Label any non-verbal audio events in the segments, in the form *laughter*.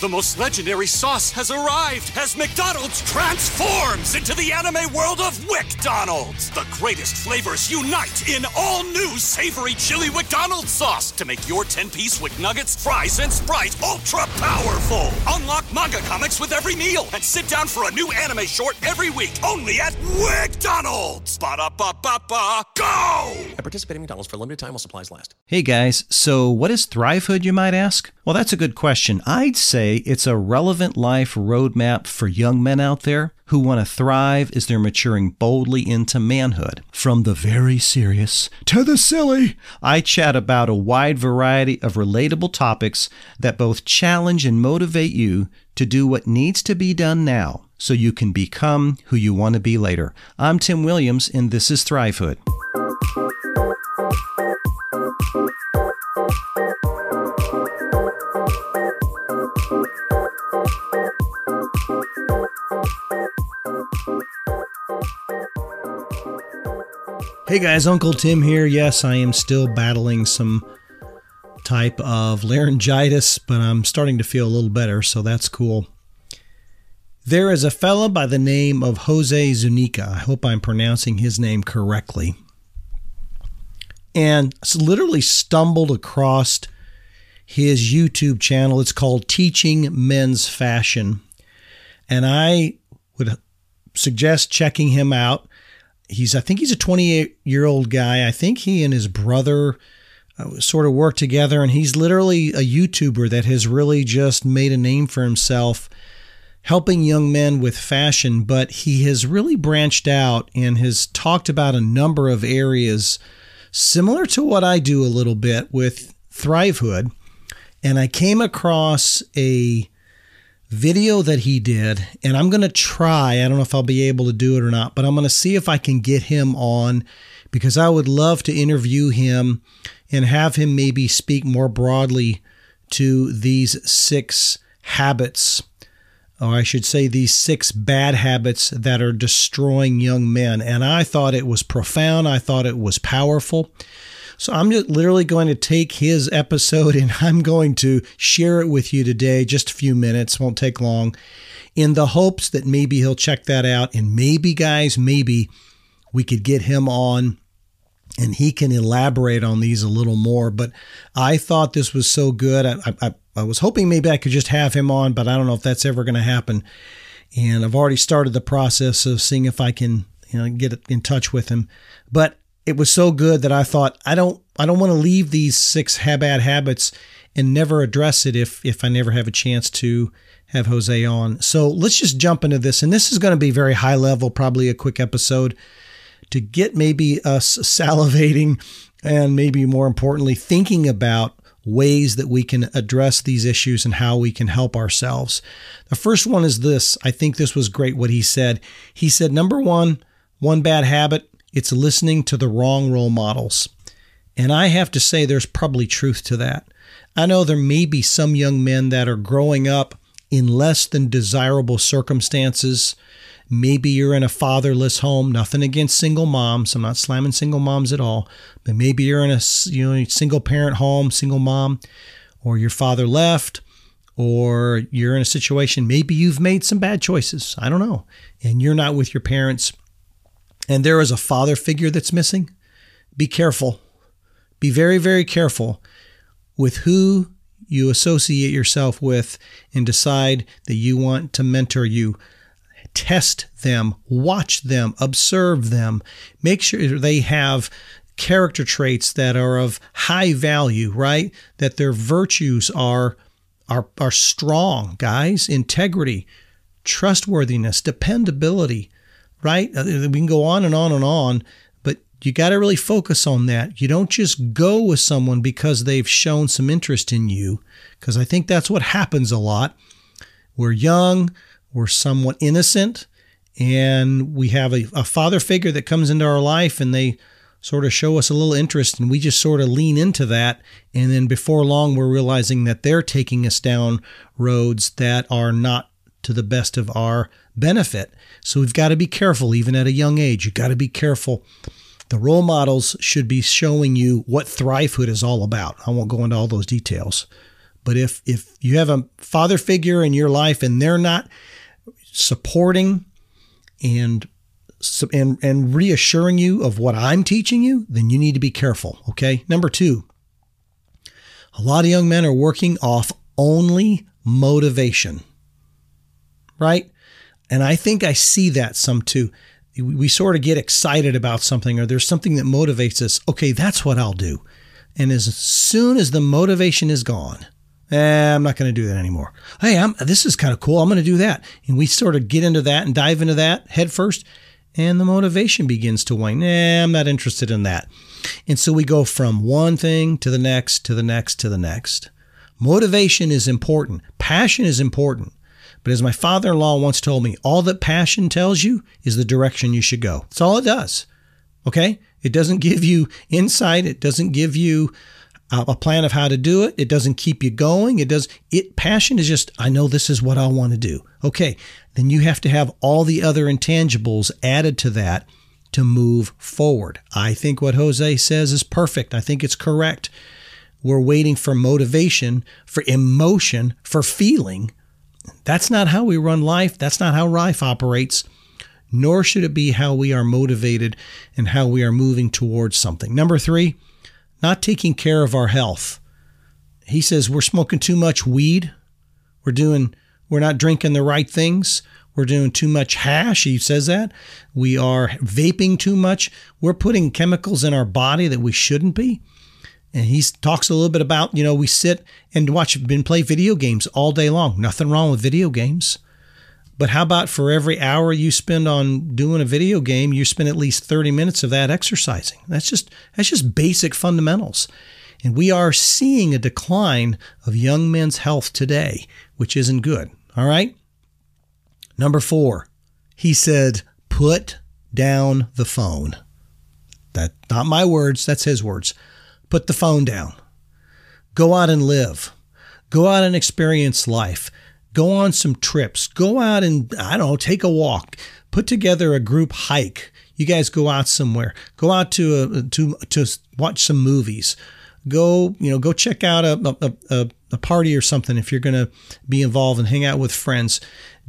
The most legendary sauce has arrived as McDonald's transforms into the anime world of WcDonald's. The greatest flavors unite in all new savory chili McDonald's sauce to make your 10-piece Wick Nuggets, fries, and Sprite ultra powerful. Unlock manga comics with every meal and sit down for a new anime short every week only at WcDonald's. Ba-da-ba-ba-ba, go! At participating in McDonald's for a limited time while supplies last. Hey guys, so what is Thrivehood, you might ask? Well, that's a good question. I'd say it's a relevant life roadmap for young men out there who want to thrive as they're maturing boldly into manhood. From the very serious to the silly, I chat about a wide variety of relatable topics that both challenge and motivate you to do what needs to be done now so you can become who you want to be later. I'm Tim Williams, and this is Thrivehood. Hey guys, Uncle Tim here. Yes, I am still battling some type of laryngitis, but I'm starting to feel a little better, so that's cool. There is a fella by the name of Jose Zuniga. I hope I'm pronouncing his name correctly. And literally stumbled across his YouTube channel. It's called Teaching Men's Fashion. And I would suggest checking him out he's I think he's a 28 year old guy. I think he and his brother uh, sort of work together, and he's literally a YouTuber that has really just made a name for himself helping young men with fashion. But he has really branched out and has talked about a number of areas similar to what I do a little bit with Thrivehood. And I came across a video that he did, and I'm going to try. I don't know if I'll be able to do it or not, but I'm going to see if I can get him on because I would love to interview him and have him maybe speak more broadly to these six habits, or I should say, these six bad habits that are destroying young men. And I thought it was profound, I thought it was powerful. So I'm just literally going to take his episode and *laughs* I'm going to share it with you today, just a few minutes, won't take long, in the hopes that maybe he'll check that out. And maybe, guys, maybe we could get him on and he can elaborate on these a little more. But I thought this was so good. I, I, I was hoping maybe I could just have him on, but I don't know if that's ever going to happen. And I've already started the process of seeing if I can, you know, get in touch with him. But it was so good that I thought I don't I don't want to leave these six bad habits and never address it if if I never have a chance to have Jose on. So let's just jump into this, and this is going to be very high level, probably a quick episode to get maybe us salivating and maybe more importantly thinking about ways that we can address these issues and how we can help ourselves. The first one is this. I think this was great what he said. He said number 1, one bad habit it's listening to the wrong role models. And I have to say, there's probably truth to that. I know there may be some young men that are growing up in less than desirable circumstances. Maybe you're in a fatherless home. Nothing against single moms. I'm not slamming single moms at all. But maybe you're in a you know single parent home, single mom, or your father left, or you're in a situation. Maybe you've made some bad choices. I don't know, and you're not with your parents and there is a father figure that's missing, be careful. Be very, very careful with who you associate yourself with and decide that you want to mentor you. Test them, watch them, observe them, make sure they have character traits that are of high value, right? That their virtues are are are strong, guys, integrity, trustworthiness, dependability, right? Uh, we can go on and on and on, but you got to really focus on that. You don't just go with someone because they've shown some interest in you, because I think that's what happens a lot. We're young, we're somewhat innocent, and we have a, a father figure that comes into our life and they sort of show us a little interest and we just sort of lean into that and then before long we're realizing that they're taking us down roads that are not to the best of our benefit. So we've got to be careful, even at a young age. You've got to be careful The role models should be showing you what Thrivehood is all about. I won't go into all those details. But if if you have a father figure in your life and they're not supporting and and and reassuring you of what I'm teaching you, then you need to be careful, okay? Number 2. A lot of young men are working off only motivation. Right? And I think I see that some too. We sort of get excited about something or there's something that motivates us. Okay, that's what I'll do. And as soon as the motivation is gone, eh, I'm not going to do that anymore. Hey, I'm, this is kind of cool. I'm going to do that. And we sort of get into that and dive into that head first. And the motivation begins to wane. Eh, I'm not interested in that. And so we go from one thing to the next, to the next, to the next. Motivation is important. Passion is important. But as my father in law once told me, all that passion tells you is the direction you should go. That's all it does. Okay? It doesn't give you insight. It doesn't give you uh, a plan of how to do it. It doesn't keep you going. It does it passion is just I know this is what I want to do. Okay, then you have to have all the other intangibles added to that to move forward. I think what Jose says is perfect. I think it's correct. We're waiting for motivation, for emotion, for feeling. That's not how we run life. That's not how life operates. Nor should it be how we are motivated and how we are moving towards something. Number three, not taking care of our health. He says we're smoking too much weed. We're doing we're not drinking the right things. We're doing too much hash. He says that. We are vaping too much. We're putting chemicals in our body that we shouldn't be. And he talks a little bit about, you know, we sit and watch and play video games all day long. Nothing wrong with video games. But how about for every hour you spend on doing a video game, you spend at least 30 minutes of that exercising? That's just that's just basic fundamentals. And we are seeing a decline of young men's health today, which isn't good. All right? Number 4. He said, "Put down the phone." That not my words, that's his words. Put the phone down. Go out and live. Go out and experience life. Go on some trips. Go out and, I don't know, take a walk. Put together a group hike. You guys go out somewhere. Go out to a, to to watch some movies. Go, you know, go check out a, a, a, a party or something if you're going to be involved and hang out with friends.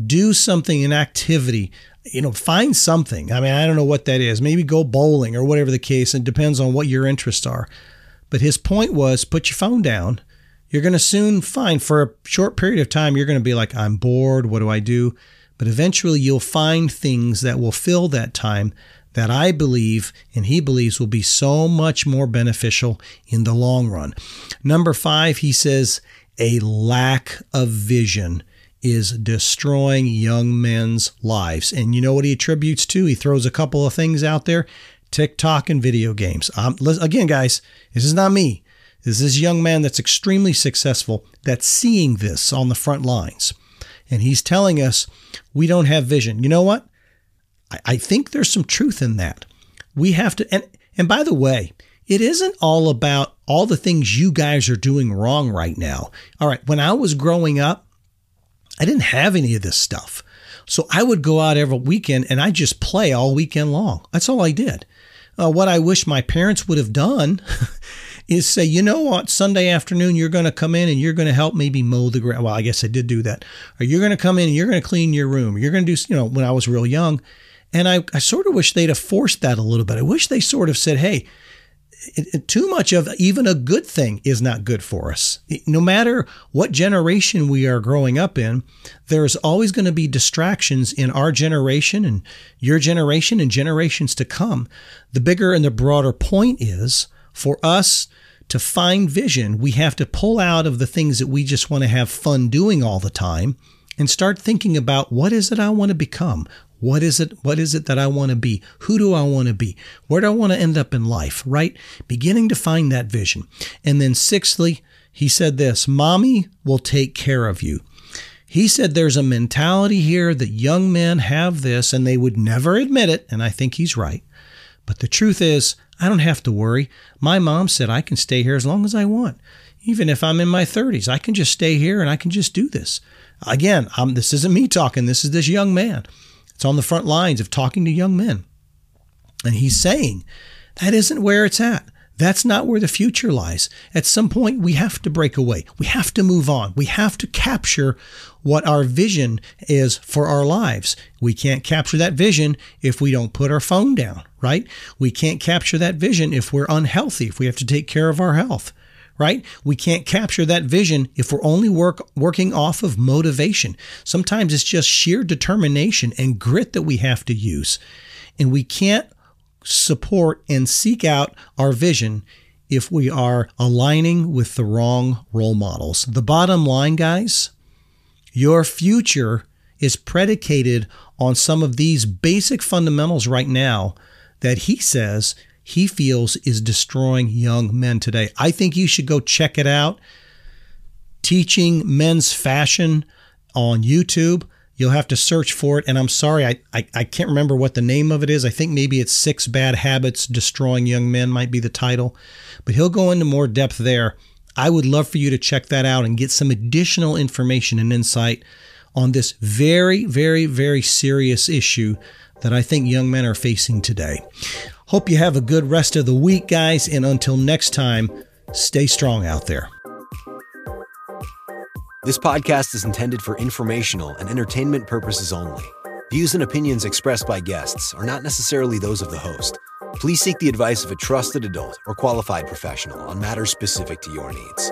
Do something, an activity, you know, find something. I mean, I don't know what that is. Maybe go bowling or whatever the case. It depends on what your interests are. But his point was put your phone down you're going to soon find for a short period of time, you're going to be like, I'm bored. What do I do? But eventually you'll find things that will fill that time that I believe and he believes will be so much more beneficial in the long run. Number five, he says, a lack of vision is destroying young men's lives. And you know what he attributes to? He throws a couple of things out there TikTok and video games. Um, again, guys, this is not me This is this young man that's extremely successful that's seeing this on the front lines. And he's telling us we don't have vision. You know what? I, I think there's some truth in that. We have to, and, and by the way, it isn't all about all the things you guys are doing wrong right now. All right, when I was growing up, I didn't have any of this stuff. So I would go out every weekend and I just play all weekend long. That's all I did. Uh, what I wish my parents would have done *laughs* is say, you know what, Sunday afternoon, you're going to come in and you're going to help maybe mow the ground. Well, I guess I did do that. Or you're going to come in and you're going to clean your room. You're going to do, you know, when I was real young. And I, I sort of wish they'd have forced that a little bit. I wish they sort of said, hey, it, it, too much of even a good thing is not good for us. No matter what generation we are growing up in, there's always going to be distractions in our generation and your generation and generations to come. The bigger and the broader point is for us to find vision, we have to pull out of the things that we just want to have fun doing all the time and start thinking about what is it I want to become? What is it? What is it that I want to be? Who do I want to be? Where do I want to end up in life? Right? Beginning to find that vision. And then sixthly, he said this, mommy will take care of you. He said there's a mentality here that young men have this and they would never admit it. And I think he's right. But the truth is, I don't have to worry. My mom said I can stay here as long as I want. Even if I'm in my 30s, I can just stay here and I can just do this. Again, I'm, this isn't me talking, this is this young man. It's on the front lines of talking to young men. And he's saying That isn't where it's at. That's not where the future lies. At some point, we have to break away. We have to move on. We have to capture what our vision is for our lives. We can't capture that vision if we don't put our phone down, right? We can't capture that vision if we're unhealthy, if we have to take care of our health right? We can't capture that vision if we're only work working off of motivation. Sometimes it's just sheer determination and grit that we have to use. And we can't support and seek out our vision if we are aligning with the wrong role models. The bottom line, guys, your future is predicated on some of these basic fundamentals right now that he says he feels is destroying young men today. I think you should go check it out. Teaching Men's Fashion on YouTube. You'll have to search for it. And I'm sorry, I, I, I, can't remember what the name of it is. I think maybe it's Six Bad Habits Destroying Young Men, might be the title. But he'll go into more depth there. I would love for you to check that out and get some additional information and insight on this very, very, very serious issue that I think young men are facing today. Hope you have a good rest of the week, guys. And until next time, stay strong out there. This podcast is intended for informational and entertainment purposes only. Views and opinions expressed by guests are not necessarily those of the host. Please seek the advice of a trusted adult or qualified professional on matters specific to your needs.